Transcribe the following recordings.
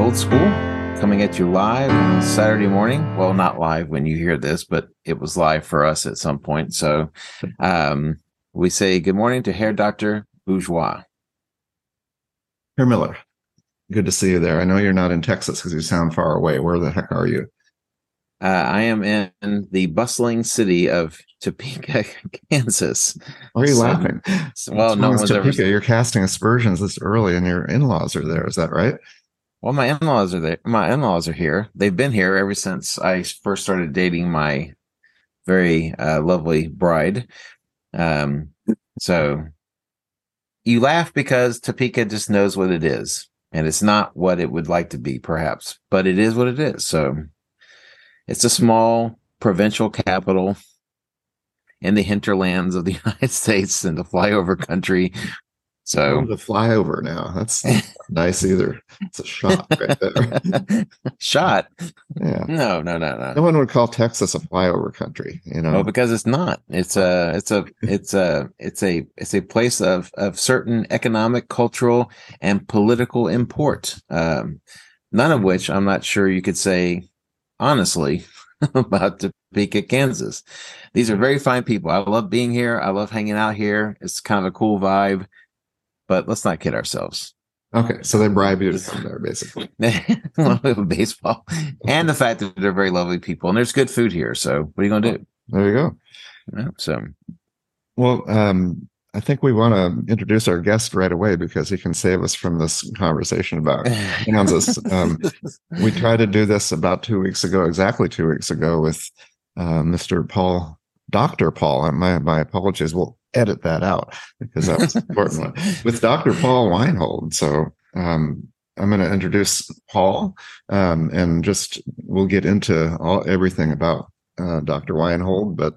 old school coming at you live on Saturday morning. Well, not live when you hear this, but it was live for us at some point. So um, we say good morning to Herr Dr. Bourgeois. Herr Miller, good to see you there. I know you're not in Texas because you sound far away. Where the heck are you? Uh, I am in the bustling city of Topeka, Kansas. Why are you So- laughing? Well, no one's ever. Topeka. You're casting aspersions this early, and your in-laws are there. Is that right? Well, my in-laws are there. My in-laws are here. They've been here ever since I first started dating my very uh, lovely bride. Um, so you laugh because Topeka just knows what it is, and it's not what it would like to be, perhaps, but it is what it is. So it's a small provincial capital in the hinterlands of the United States and the flyover country. So the flyover now. That's nice either. It's a shot right there. shot. yeah. No, no, no, no. No one would call Texas a flyover country. You know. Well, because it's not. It's a. It's a. It's a. It's a. It's a place of of certain economic, cultural, and political import. Um, none of which I'm not sure you could say honestly about Topeka, Kansas. These are very fine people. I love being here. I love hanging out here. It's kind of a cool vibe. But let's not kid ourselves. okay, so they bribe you to come there, basically. Baseball, and the fact that they're very lovely people, and there's good food here. So, what are you going to do? There you go. Yeah, So, Well, um, I think we want to introduce our guest right away because he can save us from this conversation about Kansas. Um, we tried to do this about two weeks ago, exactly two weeks ago, with uh, Mr. Paul, Dr. Paul. My my apologies. We'll edit that out because that was an important one with Dr. Paul Weinhold. So um, I'm going to introduce Paul, um, and just we'll get into all everything about uh, Dr. Weinhold, but.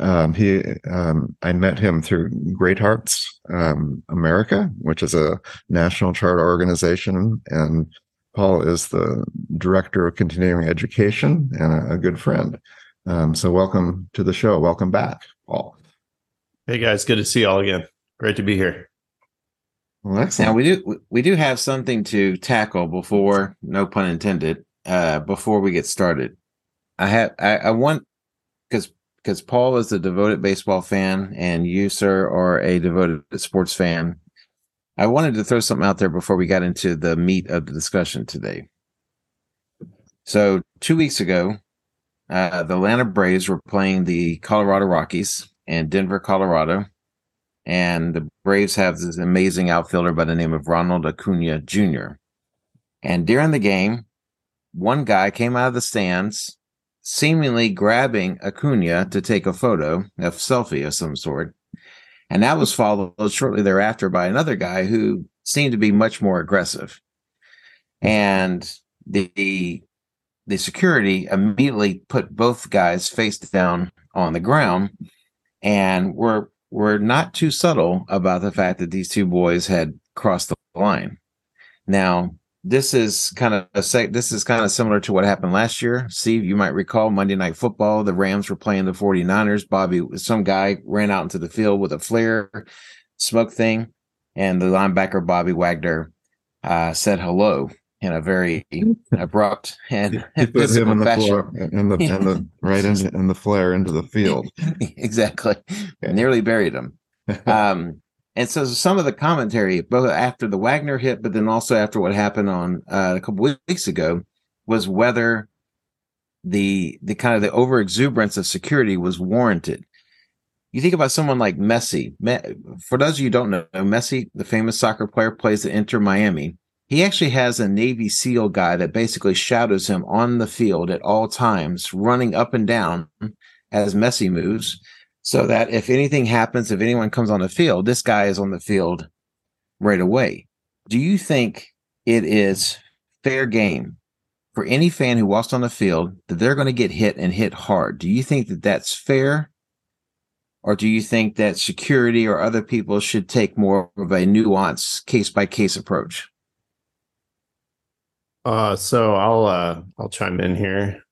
Um, he, um, I met him through Great Hearts um, America, which is a national charter organization, and Paul is the director of continuing education and a, a good friend. Um, so, welcome to the show. Welcome back, Paul. Hey guys, good to see y'all again. Great to be here. Well, excellent. Now we do we do have something to tackle before, no pun intended, uh, before we get started. I have I, I want because because Paul is a devoted baseball fan and you, sir, are a devoted sports fan. I wanted to throw something out there before we got into the meat of the discussion today. So two weeks ago, uh, the Atlanta Braves were playing the Colorado Rockies in Denver, Colorado and the Braves have this amazing outfielder by the name of Ronald Acuna Jr. And during the game, one guy came out of the stands, seemingly grabbing Acuna to take a photo, a selfie of some sort. And that was followed shortly thereafter by another guy who seemed to be much more aggressive. And the the security immediately put both guys face down on the ground and were were not too subtle about the fact that these two boys had crossed the line. Now, this is kind of a this is kind of similar to what happened last year. Steve, you might recall Monday Night Football, the Rams were playing the 49ers. Bobby, some guy ran out into the field with a flare smoke thing, and the linebacker Bobby Wagner uh, said hello in a very abrupt and He put him in the floor, in the, in the right into in the flare into the field. exactly. Nearly buried him. Um, and so some of the commentary, both after the Wagner hit, but then also after what happened on uh, a couple weeks ago, was whether the the kind of the over exuberance of security was warranted. You think about someone like Messi. Me- For those of you who don't know, Messi, the famous soccer player, plays at Inter Miami. He actually has a Navy SEAL guy that basically shadows him on the field at all times, running up and down as Messi moves, so that if anything happens, if anyone comes on the field, this guy is on the field right away. Do you think it is fair game for any fan who walks on the field that they're going to get hit and hit hard? Do you think that that's fair? Or do you think that security or other people should take more of a nuanced case by case approach? Uh, so I'll uh, I'll chime in here.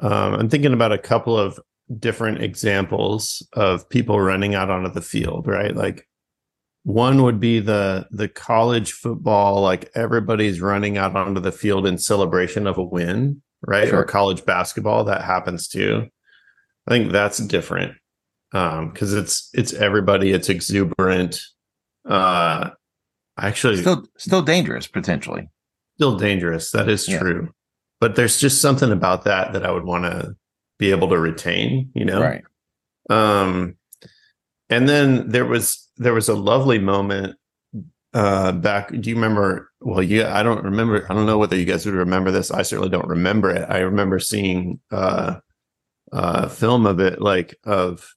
Um, I'm thinking about a couple of different examples of people running out onto the field, right? Like one would be the the college football, like everybody's running out onto the field in celebration of a win, right? Sure. Or college basketball that happens too. I think that's different um because it's it's everybody it's exuberant uh actually Still, still dangerous potentially. Still dangerous that is Yeah. true but there's just something about that that i would want to be able to retain you know Right. um and then there was there was a lovely moment uh back do you remember well yeah i don't remember i don't know whether you guys would remember this i certainly don't remember it i remember seeing uh uh film of it like of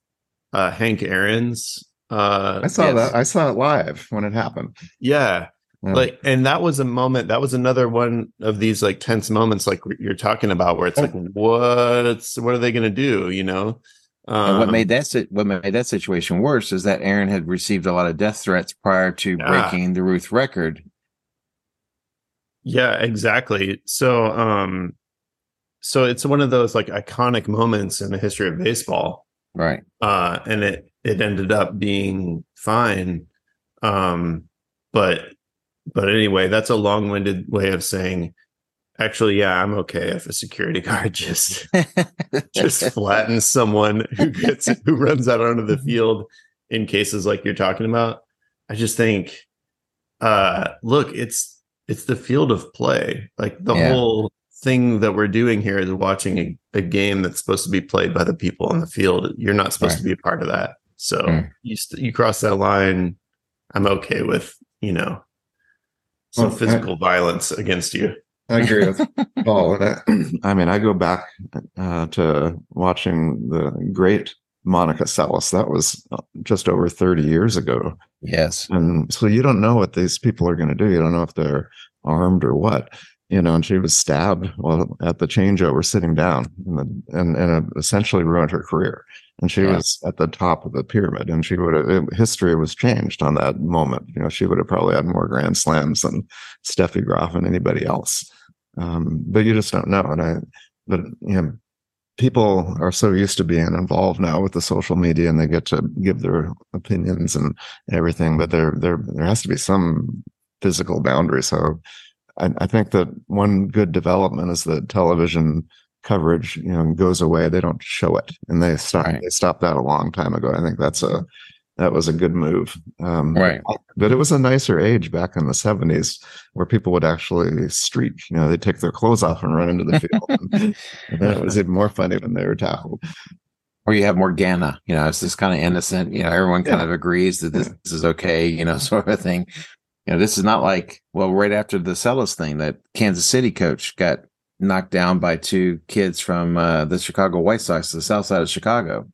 uh hank aaron's uh I saw Yes. that. I saw it live when it happened. yeah Yeah. like and that was a moment that was another one of these like tense moments like you're talking about where it's like what's what are they going to do you know And what Um, made that si- what made that situation worse is that Aaron had received a lot of death threats prior to Yeah. breaking the Ruth record. Yeah, exactly. So um so it's one of those like iconic moments in the history of baseball. Right. Uh and it it ended up being fine. Um but but anyway, that's a long-winded way of saying actually yeah, I'm okay if a security guard just just flattens someone who gets who runs out onto the field in cases like you're talking about. I just think uh look, it's it's the field of play. Like the Yeah. whole thing that we're doing here is watching a, a game that's supposed to be played by the people on the field. You're not supposed Right. to be a part of that. So Mm. you st- you cross that line, I'm okay with, you know, some Well, I- physical violence against you. I agree with Paul. And I, I mean, I go back uh, to watching the great Monica Seles. That was uh, just over 30 years ago. yes. And so you don't know what these people are going to do. You don't know if they're armed or what. You know, and she was stabbed while at the changeover sitting down and, the, and, and it essentially ruined her career. And she Yeah. was at the top of the pyramid and she would have, it- history was changed on that moment. You know, she would have probably had more grand slams than Steffi Graf and anybody else. Um, but you just don't know. And I, but, you know, people are so used to being involved now with the social media and they get to give their opinions and everything, but there, there, there has to be some physical boundary. So I, I think that one good development is that television coverage, you know, goes away. They don't show it and they stop, Right. they stopped that a long time ago. I think that's a, that was a good move. Um, Right. but it was a nicer age back in the seventies where people would actually streak, you know, they'd take their clothes off and run into the field. and, it was even more funny when they were tackled. Or you have Morganna, you know, it's just kind of innocent. You know, everyone kind Yeah. of agrees that this, this is okay, you know, sort of thing. You know, this is not like, well, right after the Seles thing, that Kansas City coach got knocked down by two kids from uh, the Chicago White Sox, the south side of Chicago.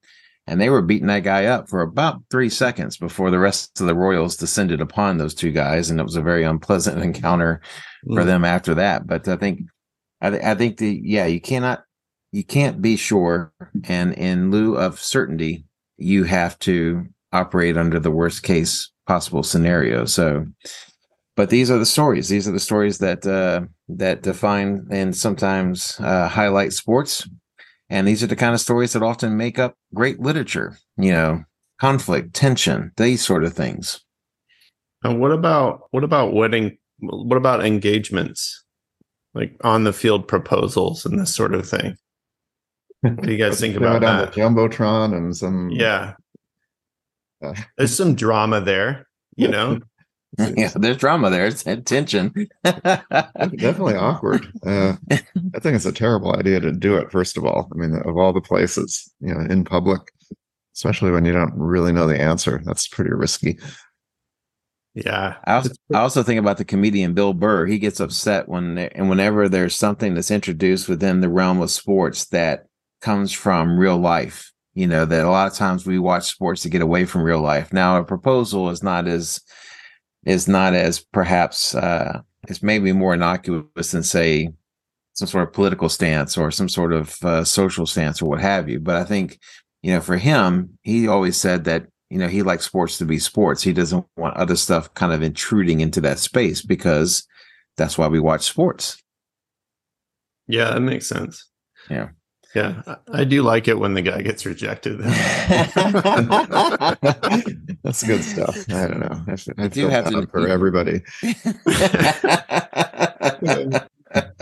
And they were beating that guy up for about three seconds before the rest of the Royals descended upon those two guys. And it was a very unpleasant encounter for them after that. But I think, I, th- I think the yeah, you cannot, you can't be sure, and in lieu of certainty, you have to operate under the worst case possible scenario. So, but these are the stories. These are the stories that uh, that define and sometimes uh, highlight sports. And these are the kind of stories that often make up great literature. You know, conflict, tension, these sort of things. And what about what about wedding? What about engagements, like on the field proposals and this sort of thing? What do you guys think about went on that? the jumbotron and some Yeah, Uh, there's some drama there, you know. yeah, there's drama there. It's tension. definitely awkward. Uh, I think it's a terrible idea to do it. First of all, I mean, of all the places, you know, in public, especially when you don't really know the answer, that's pretty risky. Yeah, I also, I also think about the comedian Bill Burr. He gets upset when and whenever there's something that's introduced within the realm of sports that comes from real life. You know that a lot of times we watch sports to get away from real life. Now a proposal is not as is not as perhaps uh, it's maybe more innocuous than say some sort of political stance or some sort of uh, social stance or what have you. But I think you know for him, he always said that you know he likes sports to be sports he doesn't want other stuff kind of intruding into that space because that's why we watch sports yeah, that makes sense. Yeah. Yeah, I do like it when the guy gets rejected. That's good stuff. I don't know. I, I do feel have bad to- for everybody.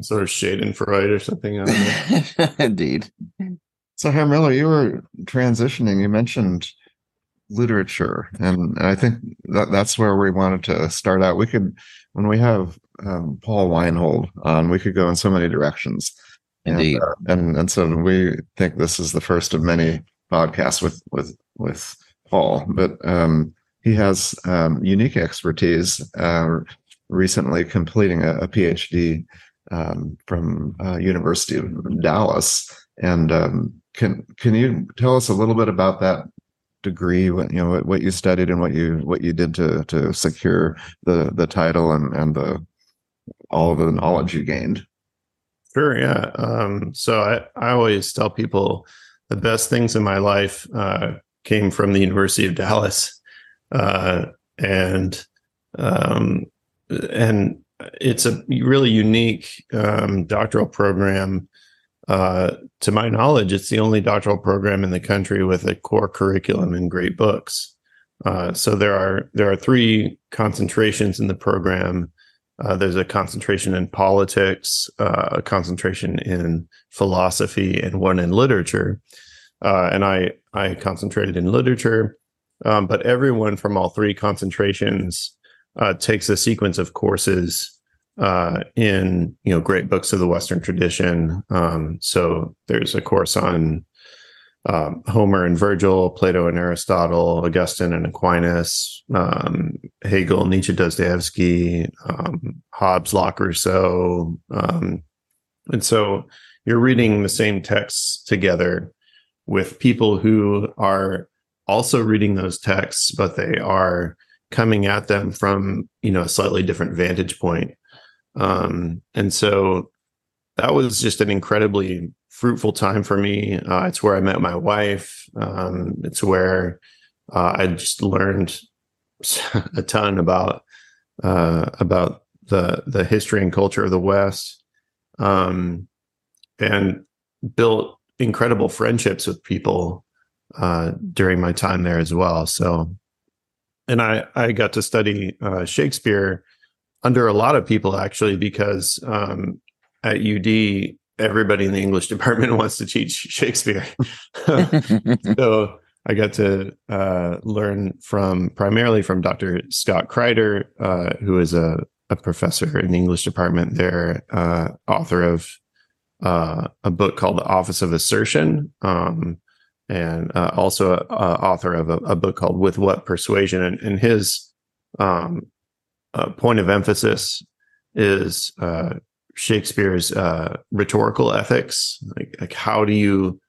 sort of shade and Schadenfreude or something. I don't know. Indeed. So, Herr Miller, you were transitioning. You mentioned literature, and, and I think that that's where we wanted to start out. We could, when we have um, Paul Weinhold on, we could go in so many directions. And, uh, and and so we think this is the first of many podcasts with with with Paul, but um, he has um, unique expertise. Uh, recently completing a, a PhD um, from uh, University of Dallas, and um, can can you tell us a little bit about that degree? What you know, what, what you studied and what you what you did to to secure the the title and and the all the knowledge you gained. Sure, yeah. Um, so I, I always tell people the best things in my life uh, came from the University of Dallas, uh, and um, and it's a really unique um, doctoral program. Uh, to my knowledge, it's the only doctoral program in the country with a core curriculum and great books. Uh, so there are there are three concentrations in the program. Uh, there's a concentration in politics, uh, a concentration in philosophy, and one in literature. Uh, and I I concentrated in literature, um, but everyone from all three concentrations uh, takes a sequence of courses uh, in you know great books of the Western tradition. Um, so there's a course on um, Homer and Virgil, Plato and Aristotle, Augustine and Aquinas, um, Hegel, Nietzsche, Dostoevsky, um, Hobbes, Locke, Rousseau, um, and so you're reading the same texts together with people who are also reading those texts, but they are coming at them from you know a slightly different vantage point. Um, and so that was just an incredibly fruitful time for me. Uh, it's where I met my wife. Um, it's where uh, I just learned a ton about uh, about the the history and culture of the West, um, and built incredible friendships with people uh, during my time there as well. So, and I I got to study uh, Shakespeare under a lot of people actually because um, at UD everybody in the English department wants to teach Shakespeare. so I got to uh, learn from primarily from Dr. Scott Crider, uh, who is a, a professor in the English department there, uh, author of uh, a book called The Office of Assertion, um, and uh, also a, a author of a, a, book called With What Persuasion. And, and his um, uh, point of emphasis is Shakespeare's uh, rhetorical ethics, like, like how do you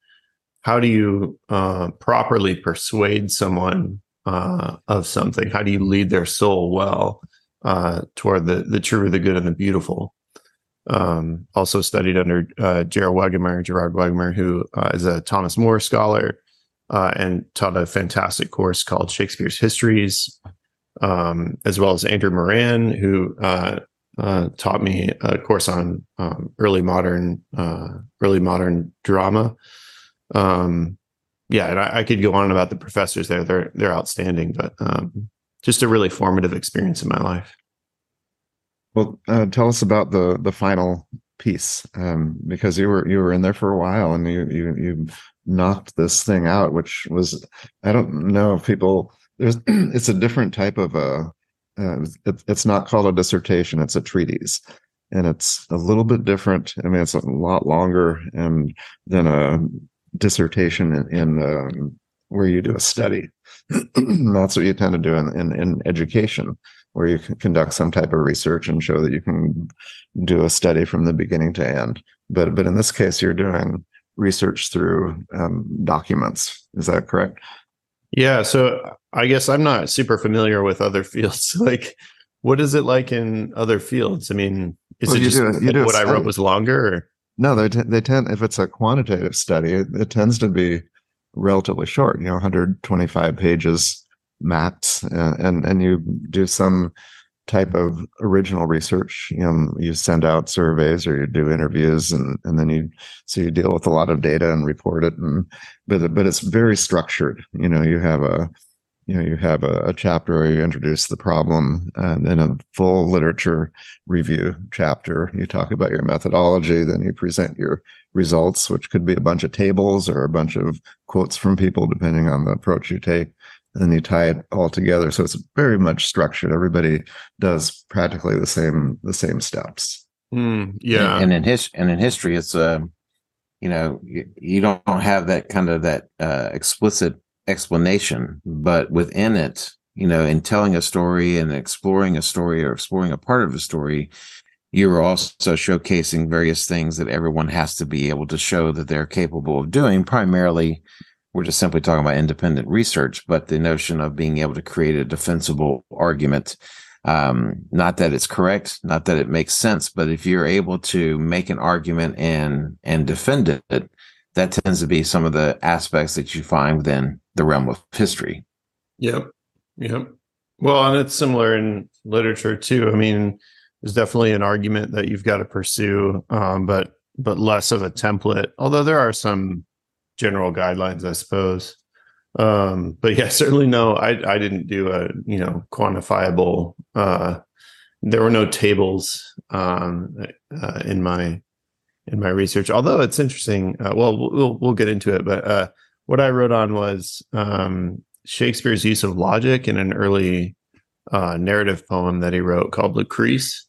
how do you uh, properly persuade someone uh, of something? How do you lead their soul well uh, toward the the true, the good, and the beautiful? Um, also studied under uh, Gerard Wegemer, Gerard Wegemer, who uh, is a Thomas More scholar and taught a fantastic course called Shakespeare's Histories, um, as well as Andrew Moran, who uh, taught me a course on um, early modern uh, early modern drama. Um, yeah, and I, I, could go on about the professors there. They're they're outstanding, but um, just a really formative experience in my life. Well, uh, tell us about the the final piece um, because you were you were in there for a while and you you you knocked this thing out, which was I don't know if people there's it's a different type of a uh, it, it's not called a dissertation it's a treatise. And it's a little bit different i mean it's a lot longer and than a dissertation in, in um, where you do a study. That's what you tend to do in, in, in education where you conduct some type of research and show that you can do a study from the beginning to end. But but in this case you're doing research through um, documents. Is that correct yeah. So I guess I'm not super familiar with other fields. like, what is it like in other fields? I mean, is well, it just like what I wrote was longer? Or? No, they, t- they tend, if it's a quantitative study, it, it, tends to be relatively short, you know, 125 pages max. Uh, and, and you do some type of original research. You know, you send out surveys or you do interviews, and and then you so you deal with a lot of data and report it. And but but it's very structured. You know, you have a you know you have a, a chapter where you introduce the problem, and then a full literature review chapter. You talk about your methodology, then you present your results, which could be a bunch of tables or a bunch of quotes from people, depending on the approach you take and then you tie it all together. So it's very much structured. Everybody does practically the same the same steps. Mm, yeah, and, and in his and in history, it's uh, you know, you, you don't have that kind of that uh, explicit explanation, but within it, you know, in telling a story and exploring a story or exploring a part of a story, you are also showcasing various things that everyone has to be able to show that they're capable of doing, primarily we're just simply talking about independent research, but the notion of being able to create a defensible argument. Um, not that it's correct, not that it makes sense, but if you're able to make an argument and and defend it, that tends to be some of the aspects that you find within the realm of history. Yep. Yep. Well, and it's similar in literature too. I mean, there's definitely an argument that you've got to pursue, um, but but less of a template. Although there are some general guidelines, I suppose. Um, but yeah, certainly no, I I didn't do a you know quantifiable. Uh, there were no tables um, uh, in my in my research. Although it's interesting. Uh, well, we'll we'll get into it, but uh, what I wrote on was um, Shakespeare's use of logic in an early uh, narrative poem that he wrote called Lucrece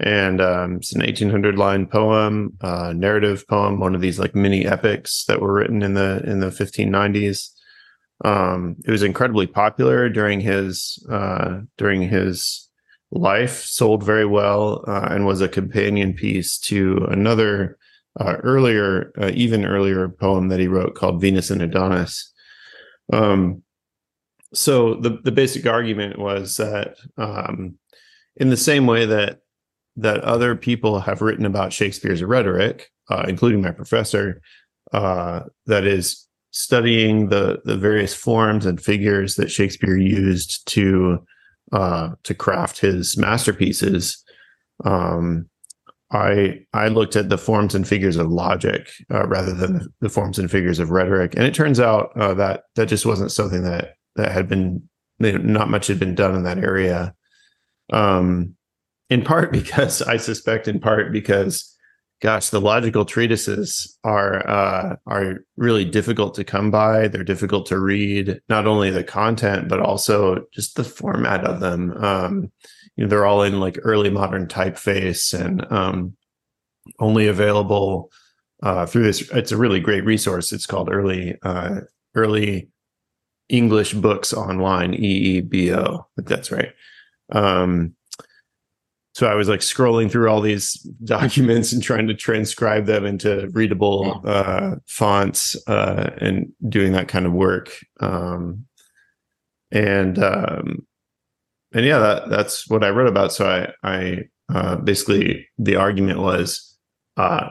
and um, it's an 1800 line poem uh, narrative poem one of these like mini epics that were written in the in the 1590s um, it was incredibly popular during his uh, during his life sold very well uh, and was a companion piece to another uh, earlier uh, even earlier poem that he wrote called venus and adonis. Um, so the, the basic argument was that um, in the same way that that other people have written about Shakespeare's rhetoric, uh, including my professor, uh, that is studying the the various forms and figures that Shakespeare used to uh, to craft his masterpieces. Um, I I looked at the forms and figures of logic uh, rather than the, forms and figures of rhetoric, and it turns out uh, that that just wasn't something that that had been not much had been done in that area. Um, in part because I suspect, in part because, gosh, the logical treatises are uh, are really difficult to come by. They're difficult to read. Not only the content, but also just the format of them. Um, you know, they're all in like early modern typeface and um, only available uh, through this. It's a really great resource. It's called Early uh, Early English Books Online (EEBO). That's right. Um, so I was like scrolling through all these documents and trying to transcribe them into readable uh, fonts uh, and doing that kind of work. Um, and um, and yeah, that, that's what I wrote about. So I I uh, basically the argument was uh,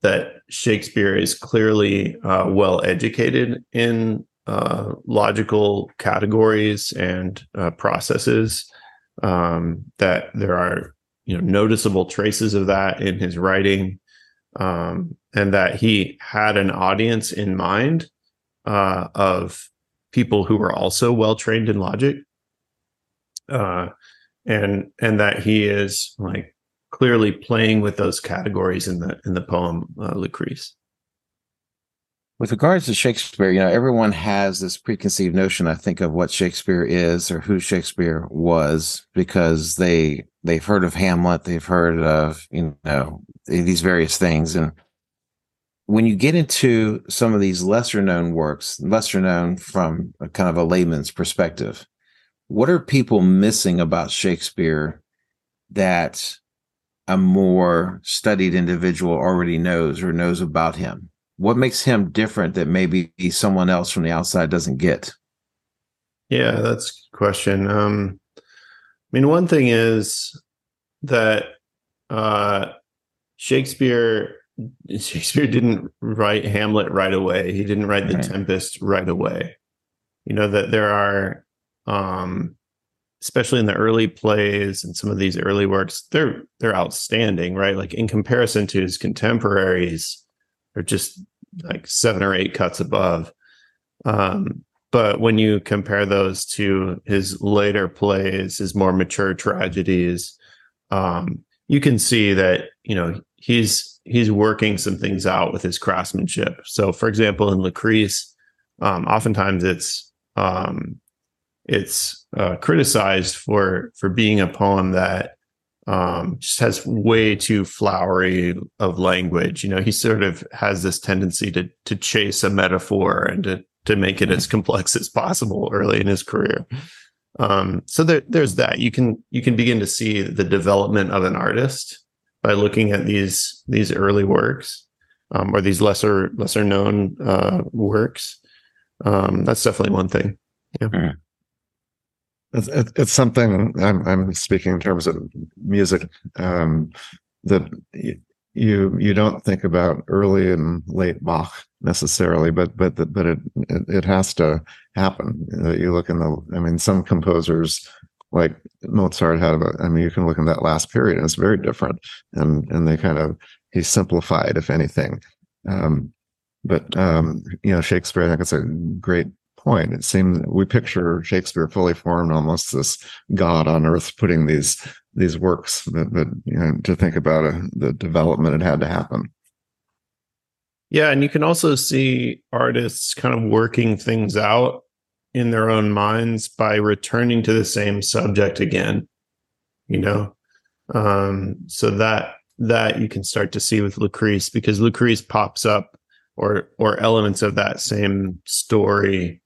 that Shakespeare is clearly uh, well educated in uh, logical categories and processes. Um, that there are you know noticeable traces of that in his writing um, and that he had an audience in mind uh, of people who were also well trained in logic. Uh, and and that he is like clearly playing with those categories in the in the poem uh, lucrece. With regards to Shakespeare, you know, everyone has this preconceived notion, I think, of what Shakespeare is or who Shakespeare was because they they've heard of Hamlet, they've heard of, you know, these various things. And when you get into some of these lesser known works, lesser known from a kind of a layman's perspective, what are people missing about Shakespeare that a more studied individual already knows or knows about him? what makes him different that maybe someone else from the outside doesn't get? Yeah, that's a question. Um, I mean, one thing is that uh, Shakespeare Shakespeare didn't write Hamlet right away. He didn't write The right. Tempest right away. You know that there are um, especially in the early plays and some of these early works, they're they're outstanding, right? Like in comparison to his contemporaries, they're just like seven or eight cuts above. Um, but when you compare those to his later plays, his more mature tragedies, um, you can see that you know he's he's working some things out with his craftsmanship. So, for example, in Lucrece, um, oftentimes it's um, it's uh, criticized for for being a poem that um, just has way too flowery of language. You know, he sort of has this tendency to to chase a metaphor and to to make it as complex as possible early in his career. Um, so there, there's that. You can you can begin to see the development of an artist by looking at these these early works um, or these lesser lesser known uh, works. Um, that's definitely one thing. Yeah. It's, it's something I'm, I'm speaking in terms of music um, that you you don't think about early and late Bach necessarily, but but but it it has to happen. That You look in the, I mean, some composers like Mozart had, a, I mean, you can look in that last period, and it's very different, and and they kind of he simplified, if anything. Um, but um, you know, Shakespeare, I think it's a great point. It seems we picture Shakespeare fully formed, almost this god on earth, putting these these works. But, but you know, to think about it, the development it had to happen. Yeah, and you can also see artists kind of working things out in their own minds by returning to the same subject again. You know, um, so that that you can start to see with Lucrece because Lucrece pops up or or elements of that same story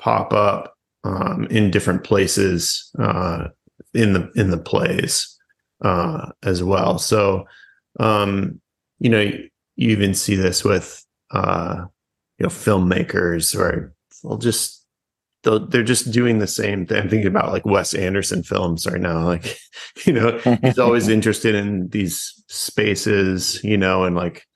pop up um, in different places uh, in the in the plays uh, as well. So um, you know you even see this with uh, you know filmmakers or they'll just they're just doing the same thing. I'm thinking about like Wes Anderson films right now. Like, you know, he's always interested in these spaces, you know, and like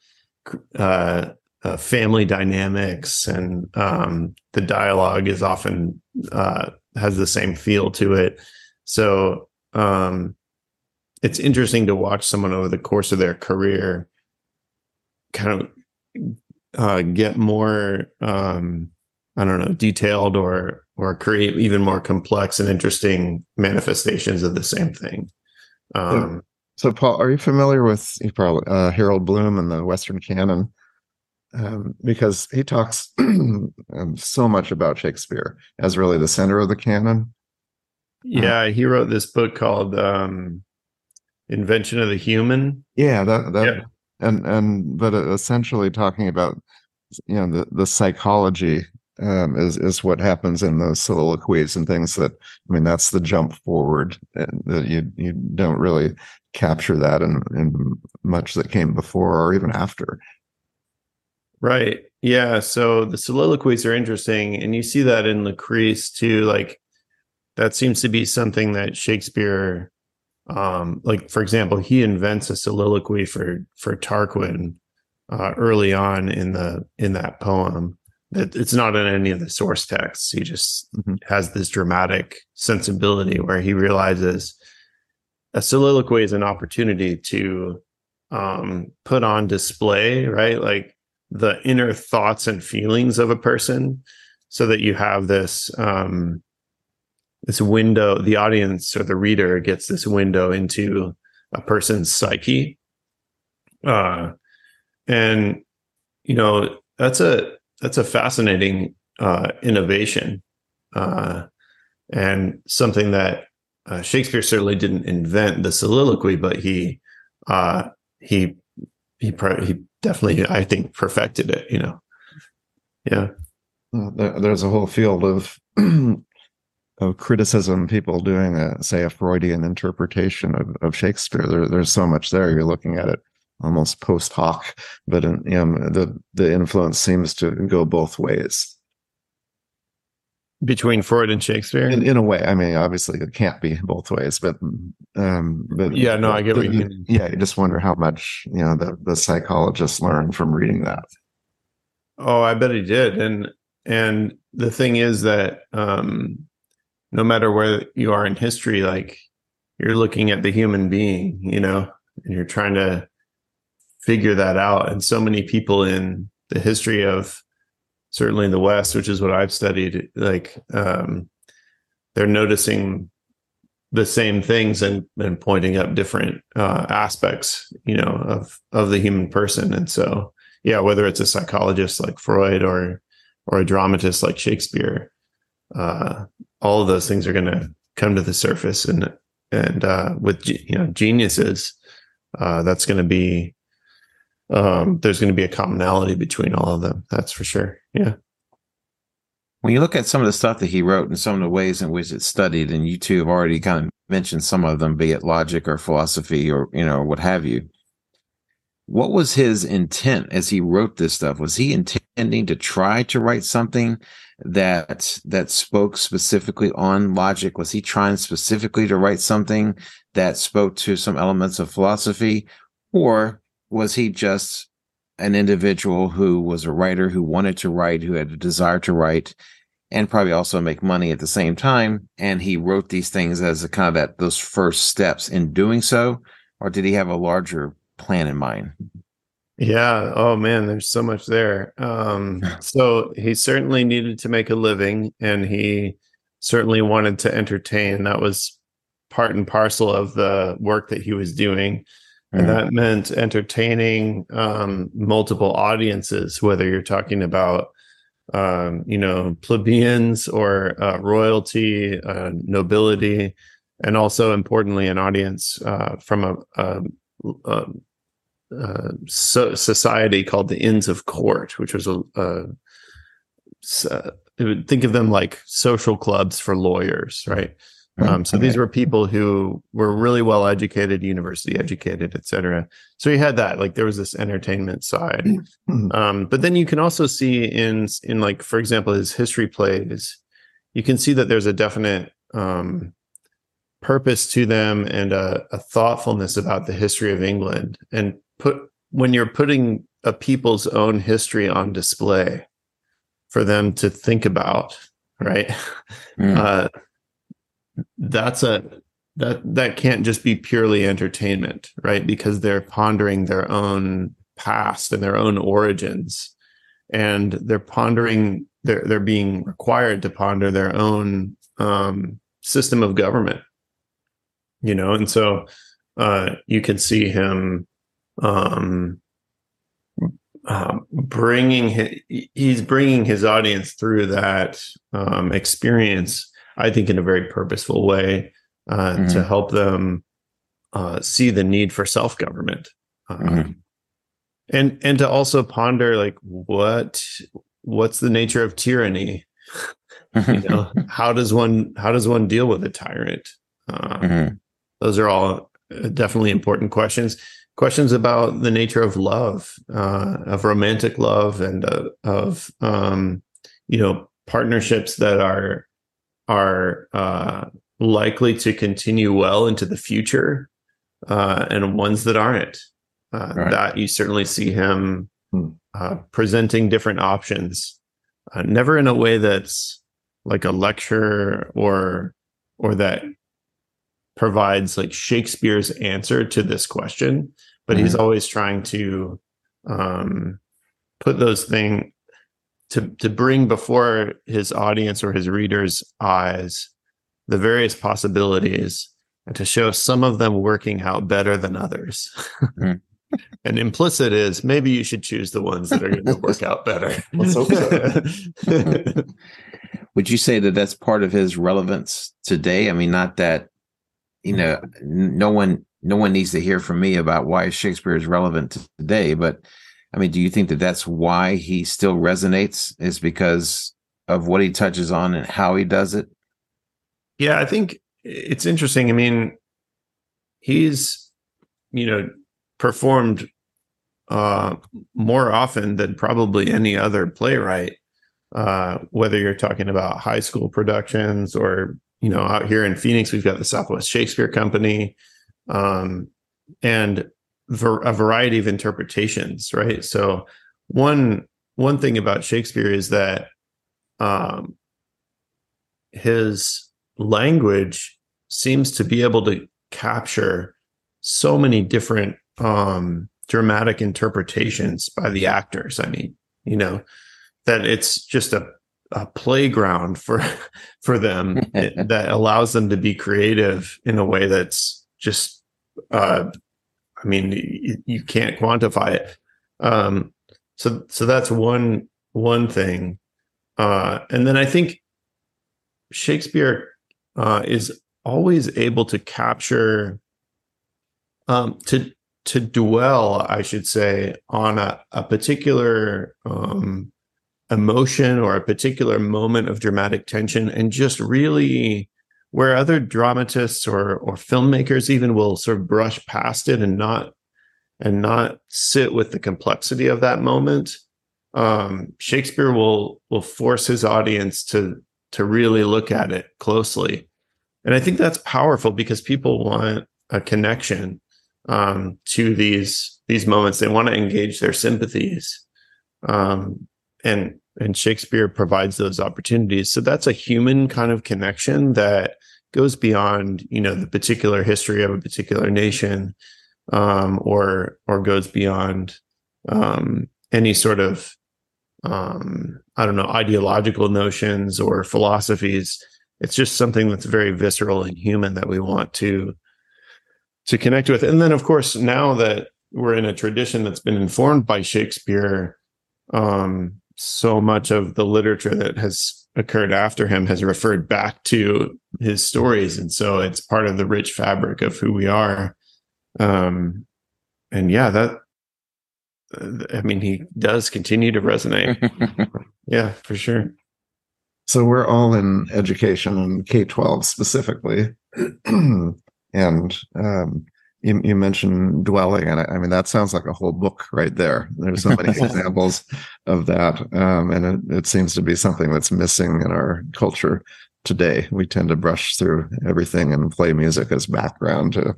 uh, uh, family dynamics and um, the dialogue is often uh, has the same feel to it. So um, it's interesting to watch someone over the course of their career kind of uh, get more um, I don't know detailed or or create even more complex and interesting manifestations of the same thing. Um, so, Paul, are you familiar with probably uh, Harold Bloom and the Western canon? Um, because he talks um, so much about Shakespeare as really the center of the canon. Yeah, he wrote this book called um, "Invention of the Human." Yeah, that that yeah. and and but essentially talking about you know the the psychology um, is is what happens in those soliloquies and things that I mean that's the jump forward that you you don't really capture that in, in much that came before or even after. Right. Yeah. So the soliloquies are interesting. And you see that in Lucrece too. Like that seems to be something that Shakespeare, um, like for example, he invents a soliloquy for for Tarquin uh, early on in the in that poem. It, it's not in any of the source texts. He just mm-hmm. has this dramatic sensibility where he realizes a soliloquy is an opportunity to um, put on display, right? Like the inner thoughts and feelings of a person so that you have this um this window the audience or the reader gets this window into a person's psyche. Uh and you know that's a that's a fascinating uh innovation. Uh and something that uh, Shakespeare certainly didn't invent the soliloquy but he uh he he he definitely, I think, perfected it. You know, yeah. There's a whole field of of criticism, people doing a say a Freudian interpretation of, of Shakespeare. There, there's so much there. You're looking at it almost post hoc, but in, you know, the the influence seems to go both ways between Freud and Shakespeare. In, in, a way, I mean, obviously it can't be both ways, but um, but yeah, no, I get what you mean. Yeah, you just wonder how much you know the the psychologists learned from reading that. Oh, I bet he did, and and the thing is that um, no matter where you are in history, like you're looking at the human being, you know, and you're trying to figure that out. And so many people in the history of certainly in the West, which is what I've studied, like um, they're noticing the same things and, and pointing up different uh, aspects, you know, of of the human person. And so, yeah, whether it's a psychologist like Freud or or a dramatist like Shakespeare, uh, all of those things are going to come to the surface. And and uh, with you know geniuses, uh, that's going to be um, there's going to be a commonality between all of them. That's for sure. Yeah. When you look at some of the stuff that he wrote and some of the ways in which it's studied, and you two have already kind of mentioned some of them, be it logic or philosophy or you know what have you. What was his intent as he wrote this stuff? Was he intending to try to write something that that spoke specifically on logic? Was he trying specifically to write something that spoke to some elements of philosophy, or was he just an individual who was a writer who wanted to write, who had a desire to write, and probably also make money at the same time? And he wrote these things as a kind of that those first steps in doing so, or did he have a larger plan in mind? Yeah. Oh man, there's so much there. Um, so he certainly needed to make a living, and he certainly wanted to entertain. That was part and parcel of the work that he was doing and that meant entertaining um, multiple audiences whether you're talking about um, you know plebeians or uh, royalty uh, nobility and also importantly an audience uh, from a, a, a, a so society called the inns of court which was a, a think of them like social clubs for lawyers right um, so okay. these were people who were really well educated, university educated, et cetera. So you had that, like there was this entertainment side. Mm-hmm. Um, but then you can also see in in like, for example, his history plays, you can see that there's a definite um, purpose to them and a, a thoughtfulness about the history of England. And put when you're putting a people's own history on display for them to think about, right? Mm. Uh, that's a that that can't just be purely entertainment right? Because they're pondering their own past and their own origins. And they're pondering they're they're being required to ponder their own um, system of government you know? And so uh, you can see him um, uh, bringing his, he's bringing his audience through that um, experience I think, in a very purposeful way uh, mm-hmm. to help them uh, see the need for self government, um, mm-hmm. and and to also ponder like what what's the nature of tyranny. you know, how does one how does one deal with a tyrant? Uh, mm-hmm. Those are all uh, definitely important questions. Questions about the nature of love, uh, of romantic love, and uh, of um, you know partnerships that are are uh, likely to continue well into the future, uh, and ones that aren't. Uh, right. That you certainly see him hmm. uh, presenting different options, uh, never in a way that's like a lecture or or that provides like Shakespeare's answer to this question, but mm-hmm. he's always trying to um, put those things to to bring before his audience or his readers' eyes the various possibilities and to show some of them working out better than others. Mm. and implicit is maybe you should choose the ones that are going to work out better. Let's hope so. Would you say that that's part of his relevance today? I mean, not that you know, no one no one needs to hear from me about why Shakespeare is relevant today, but I mean, do you think that that's why he still resonates? Is because of what he touches on and how he does it? Yeah, I think it's interesting. I mean, he's, you know, performed uh, more often than probably any other playwright. Uh, whether you're talking about high school productions or you know out here in Phoenix, we've got the Southwest Shakespeare Company, um, and a variety of interpretations, right? So one one thing about Shakespeare is that um, his language seems to be able to capture so many different um, dramatic interpretations by the actors. I mean, you know, that it's just a, a playground for for them that allows them to be creative in a way that's just uh, I mean, you, can't quantify it. Um, so so that's one one thing. Uh, and then I think Shakespeare uh, is always able to capture um, to to dwell, I should say, on a, a particular um, emotion or a particular moment of dramatic tension, and just really where other dramatists or or filmmakers even will sort of brush past it and not and not sit with the complexity of that moment um, shakespeare will will force his audience to to really look at it closely. And i think that's powerful because people want a connection um, to these these moments. They want to engage their sympathies um, and and Shakespeare provides those opportunities. So that's a human kind of connection that goes beyond, you know, the particular history of a particular nation, um, or or goes beyond um, any sort of um, I don't know ideological notions or philosophies. It's just something that's very visceral and human that we want to to connect with. And then, of course, now that we're in a tradition that's been informed by Shakespeare, um, so much of the literature that has occurred after him has referred back to his stories. And so it's part of the rich fabric of who we are. Um and yeah that i mean he does continue to resonate. Yeah for sure. So we're all in education and k-12 specifically. And um you, you mentioned dwelling and I, I, mean that sounds like a whole book right there. There's so many examples of that um, and it, it, seems to be something that's missing in our culture today. We tend to brush through everything and play music as background to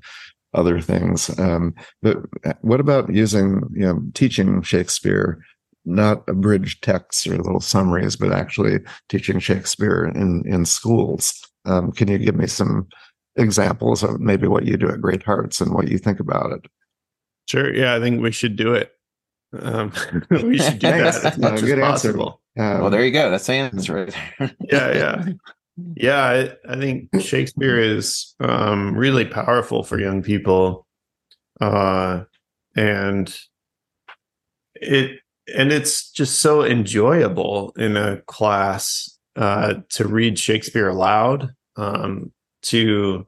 other things. Um, but what about using you know teaching shakespeare not abridged texts or little summaries but actually teaching shakespeare in in schools? Um, can you give me some examples of maybe what you do at Great Hearts and what you think about it. Sure. Yeah, I think we should do it. Um, we should do that as much as possible. Um, well, there you go. That's the answer. yeah, yeah, yeah. I, I, think Shakespeare is um, really powerful for young people, uh, and it and it's just so enjoyable in a class uh, to read Shakespeare aloud. Um, to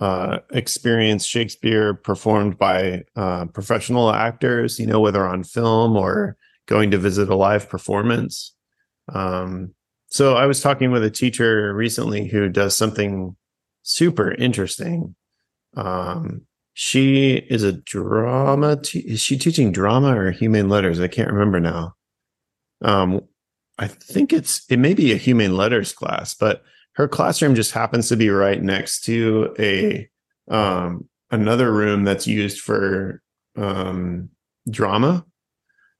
uh, experience Shakespeare performed by uh, professional actors, you know, whether on film or going to visit a live performance. Um, so I was talking with a teacher recently who does something super interesting. Um, she is a drama. Is she teaching drama or humane letters? I can't remember now. Um, I think it's it may be a humane letters class, but her classroom just happens to be right next to a um, another room that's used for um, drama,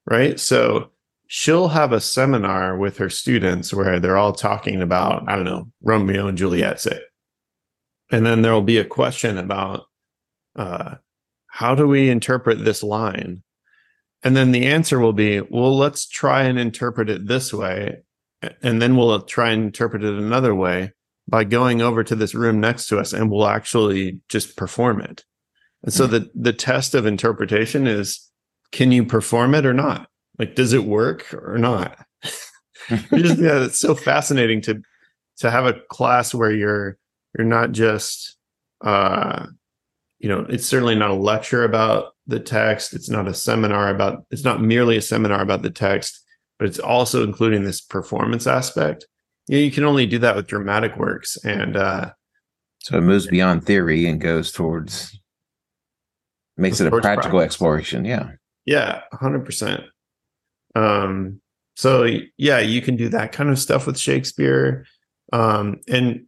right? So she'll have a seminar with her students where they're all talking about I don't know Romeo and Juliet, say, and then there will be a question about uh, how do we interpret this line, and then the answer will be, well, let's try and interpret it this way, and then we'll try and interpret it another way by going over to this room next to us and we'll actually just perform it. And so mm-hmm. the the test of interpretation is can you perform it or not? Like does it work or not? just, yeah, it's so fascinating to to have a class where you're you're not just uh you know, it's certainly not a lecture about the text, it's not a seminar about it's not merely a seminar about the text but it's also including this performance aspect. You, know, you can only do that with dramatic works, and uh, so it moves beyond theory and goes towards makes it a practical practice. exploration. Yeah, yeah, hundred percent. Um, so yeah, you can do that kind of stuff with Shakespeare, um, and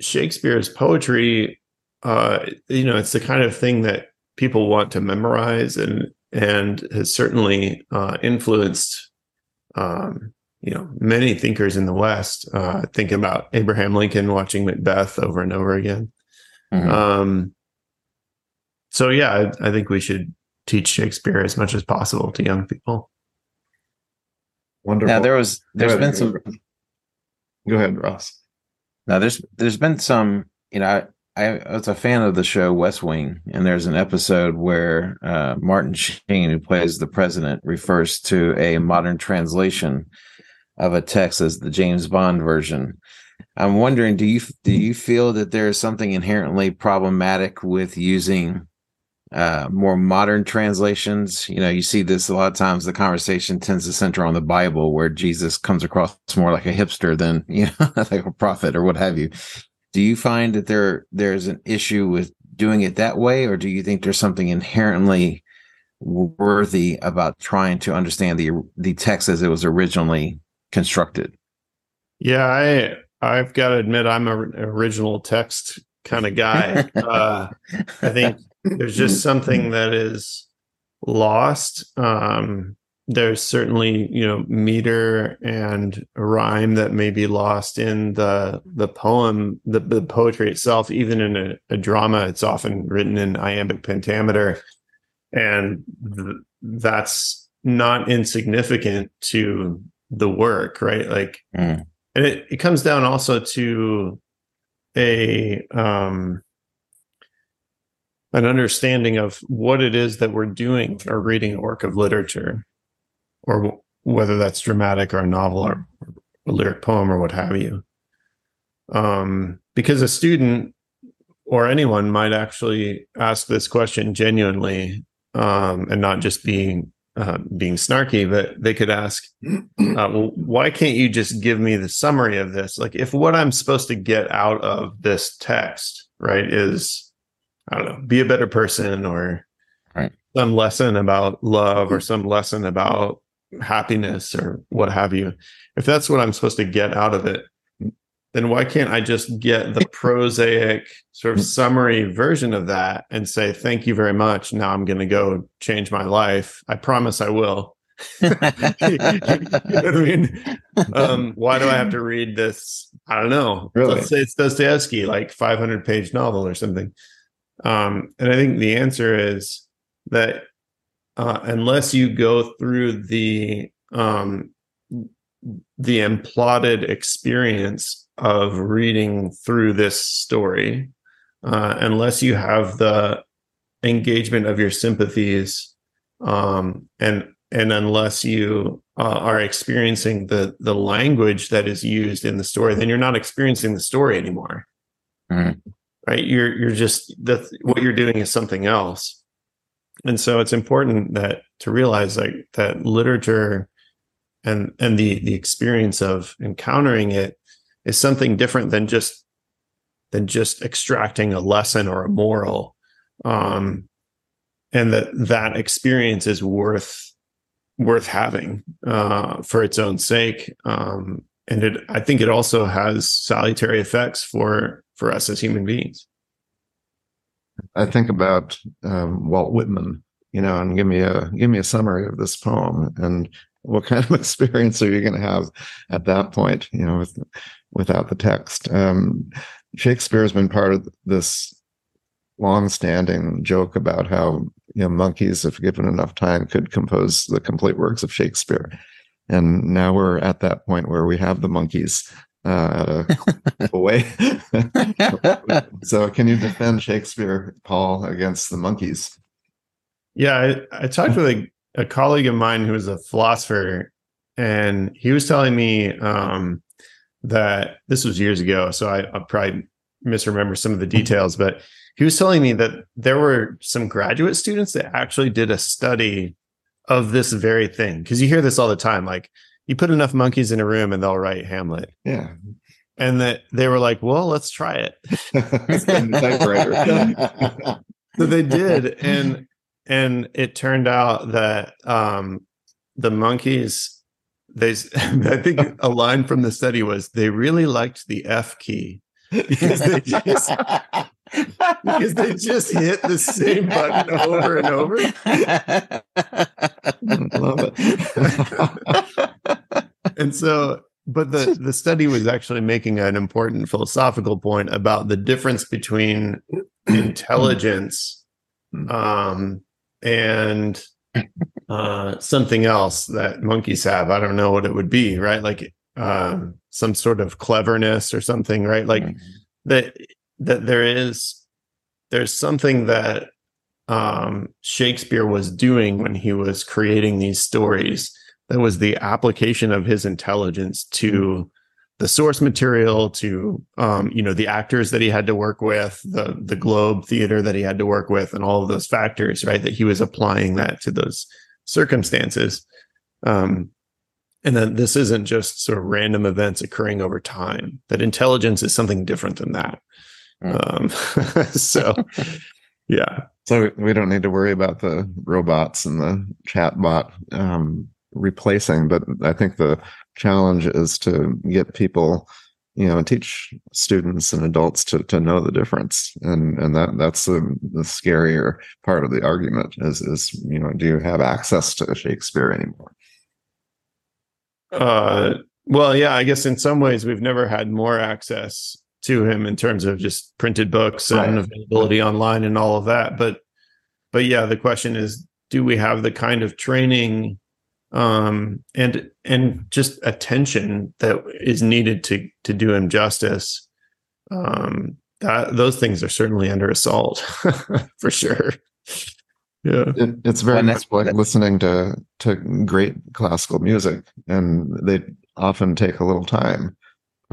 Shakespeare's poetry. Uh, you know, it's the kind of thing that people want to memorize and and has certainly uh, influenced um, you know many thinkers in the West uh, thinking about Abraham Lincoln watching Macbeth over and over again. Mhm. Um, so yeah, I, I think we should teach Shakespeare as much as possible to young people. Wonderful. now there was there's Go ahead. been some Go ahead, Ross. Now there's there's been some you know I, was a fan of the show West Wing and there's an episode where uh, Martin Sheen who plays the president refers to a modern translation of a text as the James Bond version. I'm wondering do you do you feel that there is something inherently problematic with using uh, more modern translations? You know, you see this a lot of times. The conversation tends to center on the Bible, where Jesus comes across more like a hipster than you know, like a prophet or what have you. Do you find that there there's an issue with doing it that way, or do you think there's something inherently worthy about trying to understand the the text as it was originally constructed? Yeah, I I've got to admit I'm a original text kind of guy. uh, I think there's just something that is lost. Um, there's certainly you know meter and rhyme that may be lost in the the poem, the, the poetry itself. Even in a, a drama, it's often written in iambic pentameter, and th- that's not insignificant to the work, right? Like Mm. and it, it comes down also to a um an understanding of what it is that we're doing or reading a work of literature or w- whether that's dramatic or a novel or a lyric poem or what have you um because a student or anyone might actually ask this question genuinely um and not just being uh, being snarky but they could ask uh, well, why can't you just give me the summary of this? Like, if what I'm supposed to get out of this text, right, is I don't know, be a better person or Right. some lesson about love or some lesson about happiness or what have you. If that's what I'm supposed to get out of it, then why can't I just get the prosaic sort of summary version of that and say, thank you very much. Now I'm going to go change my life. I promise I will. you know I mean? Um, why do I have to read this? I don't know. Really? Let's say it's Dostoevsky, like 500 page novel or something. Um, and I think the answer is that uh, unless you go through the um, the imploded experience of reading through this story, uh, unless you have the engagement of your sympathies, um, and and unless you uh, are experiencing the the language that is used in the story, then you're not experiencing the story anymore. Mhm. Right? You're you're just that what you're doing is something else. And so it's important that to realize like that literature and and the the experience of encountering it is something different than just than just extracting a lesson or a moral. Um and that that experience is worth worth having uh for its own sake. Um and it i think it also has salutary effects for for us as human beings I think about um, Walt Whitman, you know, and give me a give me a summary of this poem, and what kind of experience are you going to have at that point, you know, with, without the text? Um, Shakespeare has been part of this long-standing joke about how you know monkeys, if given enough time, could compose the complete works of Shakespeare, and now we're at that point where we have the monkeys uh, away. so, can you defend Shakespeare, Paul, against the monkeys? Yeah, I, I talked with a, a colleague of mine who is a philosopher, and he was telling me um, that this was years ago, so I, I'll probably misremember some of the details, but he was telling me that there were some graduate students that actually did a study of this very thing. Because you hear this all the time, like you put enough monkeys in a room and they'll write Hamlet. Yeah. And that they were like, well, let's try it. Typewriter. so they did and and it turned out that um the monkeys they i think a line from the study was they really liked the f key because they just because they just hit the same button over and over. Love it. and so but the the study was actually making an important philosophical point about the difference between intelligence um and uh something else that monkeys have. I don't know what it would be right? Like um some sort of cleverness or something right? Like Mhm. that that there is there's something that um shakespeare was doing when he was creating these stories that was the application of his intelligence to the source material to um you know the actors that he had to work with the the globe theater that he had to work with and all of those factors right that he was applying that to those circumstances. Um and then this isn't just sort of random events occurring over time that intelligence is something different than that um so yeah. So we don't need to worry about the robots and the chatbot um, replacing, but I think the challenge is to get people, you know, teach students and adults to to know the difference, and and that that's the, the scarier part of the argument is is you know, do you have access to Shakespeare anymore? Uh, well, yeah, I guess in some ways we've never had more access to him in terms of just printed books and Right. availability online and all of that. But, but yeah, the question is, do we have the kind of training um, and and just attention that is needed to to do him justice? Um, that those things are certainly under assault for sure. Yeah. It, it's very And much like listening to to great classical music, and they often take a little time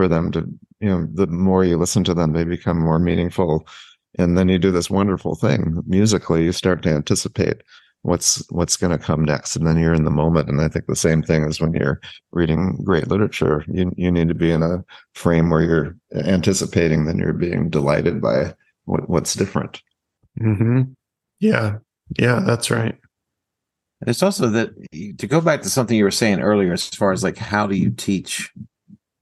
for them to, you know, the more you listen to them, they become more meaningful, and then you do this wonderful thing musically. You start to anticipate what's what's going to come next, and then you're in the moment. And I think the same thing is when you're reading great literature. You you need to be in a frame where you're anticipating, then you're being delighted by what, what's different. hmm Yeah. Yeah, that's right. It's also that to go back to something you were saying earlier, as far as like how do you teach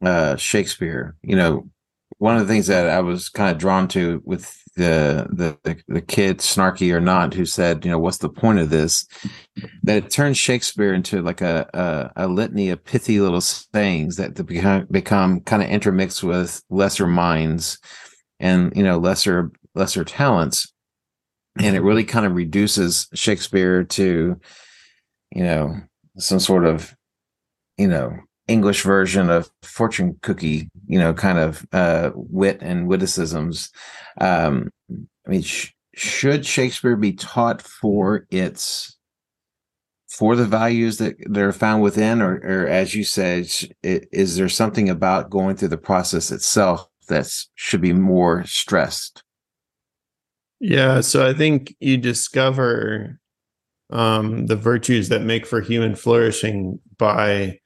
uh, Shakespeare? You know, one of the things that I was kind of drawn to with the the the, the kid, snarky or not, who said, you know, what's the point of this? That it turns Shakespeare into like a a, a litany of pithy little sayings that become become kind of intermixed with lesser minds and you know lesser lesser talents and it really kind of reduces Shakespeare to, you know, some sort of, you know, English version of fortune cookie, you know, kind of uh, wit and witticisms. Um, I mean, sh- should Shakespeare be taught for its for the values that they're found within, or, or as you said, sh- i- is there something about going through the process itself that should be more stressed? Yeah, so I think you discover um, the virtues that make for human flourishing by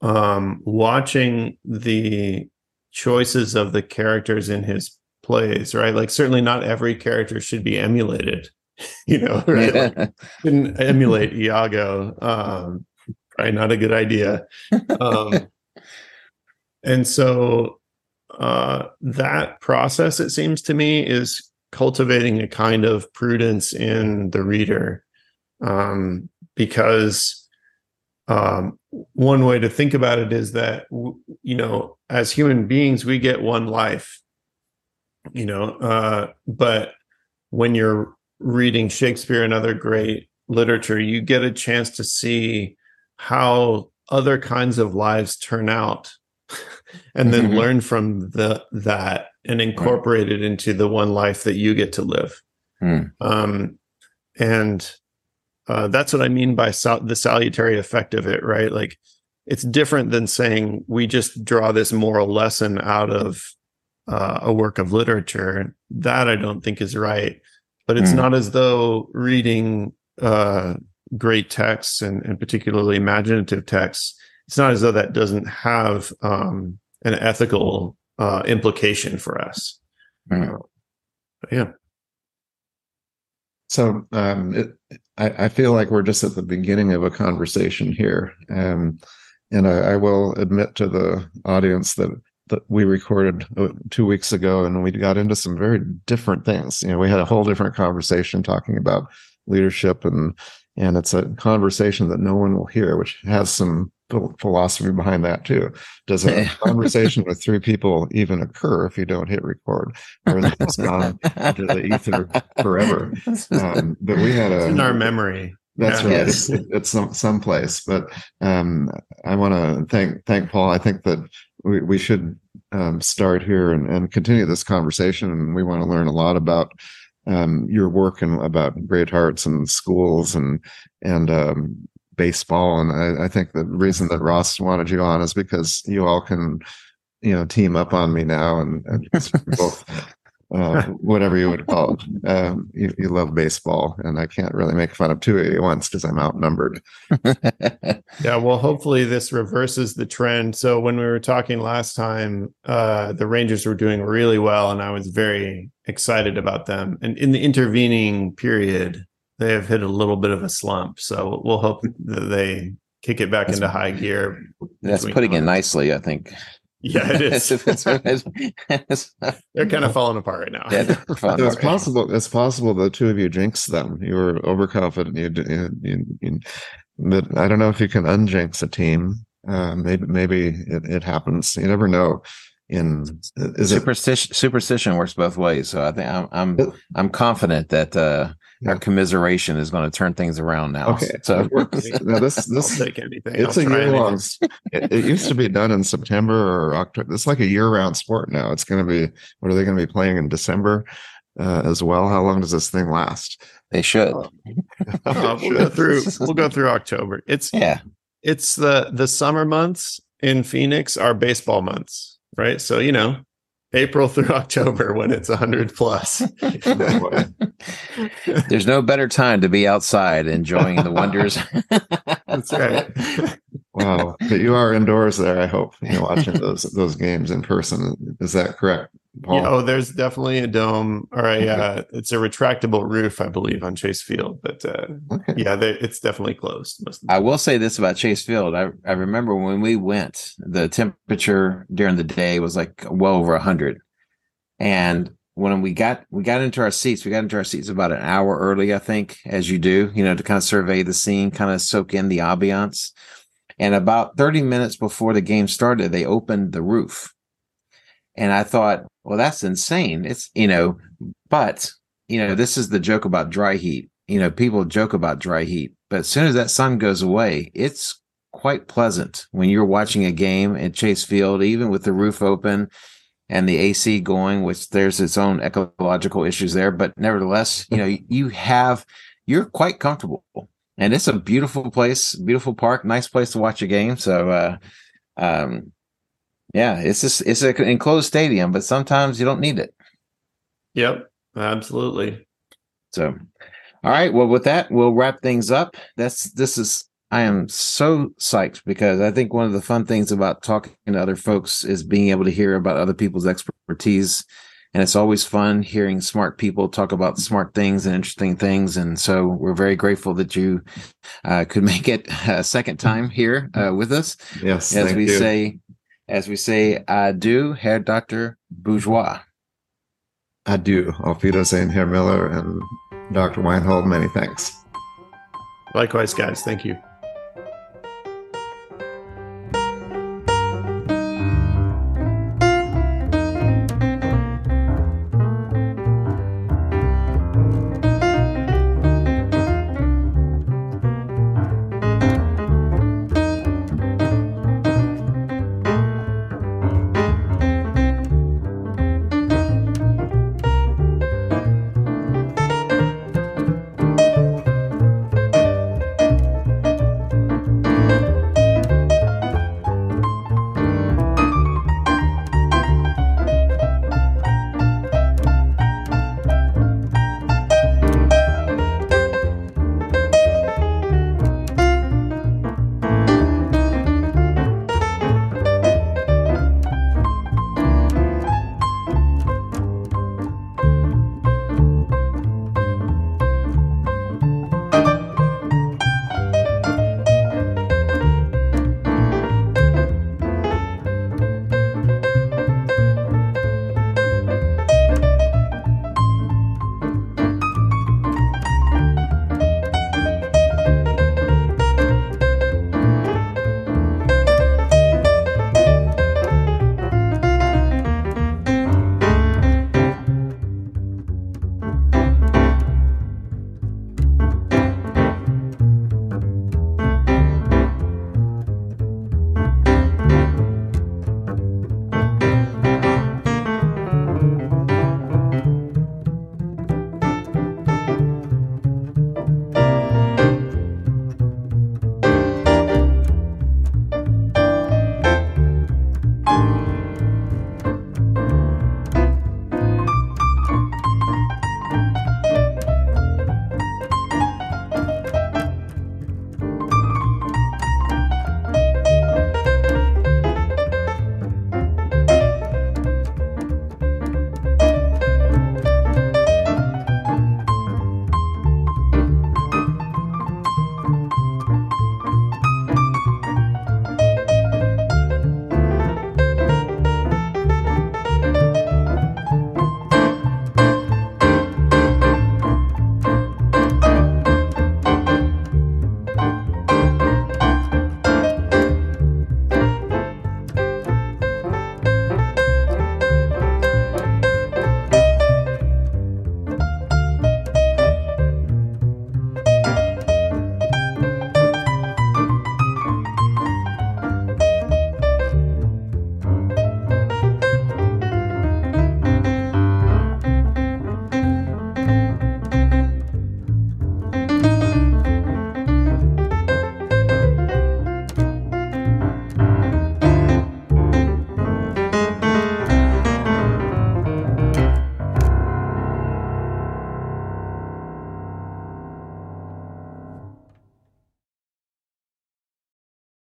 um, watching the choices of the characters in his plays, right? Like, certainly not every character should be emulated, you know, right? Like, shouldn't emulate Iago. Um, probably not a good idea. Um, and so uh, that process, it seems to me, is cultivating a kind of prudence in the reader, um, because um, one way to think about it is that you know, as human beings, we get one life, you know, uh, but when you're reading Shakespeare and other great literature, you get a chance to see how other kinds of lives turn out and then Mhm. learn from the that and incorporate it into the one life that you get to live Hmm. um and uh, that's what i mean by sal- the salutary effect of it right? Like it's different than saying we just draw this moral lesson out of uh, a work of literature. That i don't think is right. But it's Hmm. not as though reading uh, great texts and, and particularly imaginative texts it's not as though that doesn't have um, an ethical uh, implication for us. But yeah. So um, it, I, I feel like we're just at the beginning of a conversation here, um, and I, I will admit to the audience that that we recorded uh, two weeks ago, and we got into some very different things. You know, we had a whole different conversation talking about leadership, and and it's a conversation that no one will hear, which has some philosophy behind that too. Does a conversation with three people even occur if you don't hit record, or is it just gone into the ether forever? Um, but we had a It's in our memory. that's Yeah. right. Yes. It's, it's some someplace. But um, I want to thank thank Paul. I think that we, we should um, start here and, and continue this conversation. And we want to learn a lot about um, your work and about Great Hearts and schools and and um, baseball. And I, I think the reason that Ross wanted you on is because you all can, you know, team up on me now and, and both uh, whatever you would call it. Um, you, you love baseball, and I can't really make fun of two of you once because I'm outnumbered. Yeah, well, hopefully this reverses the trend. So when we were talking last time, uh, the Rangers were doing really well, and I was very excited about them. And in the intervening period, they have hit a little bit of a slump. So we'll hope that they kick it back That's- into high gear. That's between putting it nicely, I think. Yeah, it is. It's- it's- it's- They're kind of falling apart right now. yeah, they're fun. So it's possible. It's possible the two of you jinxed them. You were overconfident. You, you, you, you but I don't know if you can unjinx a team. Uh, maybe maybe it, it happens. You never know. In is it superstition superstition works both ways so i think i'm i'm, It- I'm confident that uh Yeah. our commiseration is going to turn things around now okay? so. Now this I'll this take anything. it's I'll a year anything. long. It, it used to be done in September or October. It's like a year round sport now. It's going to be. What are they going to be playing in December uh, as well? How long does this thing last? they should Uh, we'll go through. We'll go through October. It's yeah it's the the summer months in Phoenix are baseball months, right? So you know, April through October when it's hundred plus. there's no better time to be outside enjoying the wonders That's right. Wow, but you are indoors there. I hope you're watching those those games in person. Is that correct, Paul? Yeah, oh, there's definitely a dome or a uh, it's a retractable roof, I believe, on Chase Field. But uh, okay. yeah, they, it's definitely closed. Most of the I will say this about Chase Field. I, I remember when we went, the temperature during the day was like well over hundred. And when we got we got into our seats, we got into our seats about an hour early, I think, as you do, you know, to kind of survey the scene, kind of soak in the ambiance. And about 30 minutes before the game started, they opened the roof. And I thought, well, that's insane. It's, you know, but, you know, this is the joke about dry heat. You know, people joke about dry heat, but as soon as that sun goes away, it's quite pleasant when you're watching a game at Chase Field, even with the roof open and the AC going, which there's its own ecological issues there. But nevertheless, you know, you have, you're quite comfortable. And it's a beautiful place, beautiful park, nice place to watch a game. So, uh, um, yeah, it's just, it's an enclosed stadium, but sometimes you don't need it. Yep, absolutely. So, all right. Well, with that, we'll wrap things up. That's this is. I am so psyched because I think one of the fun things about talking to other folks is being able to hear about other people's expertise, and it's always fun hearing smart people talk about smart things and interesting things. And so we're very grateful that you uh, could make it a second time here uh, with us, Yes, as thank we you. say, as we say, adieu, Herr Doctor Bourgeois. Adieu, Auf Wiedersehen, Herr Miller and Dr. Weinhold. Many thanks. Likewise, guys. Thank you.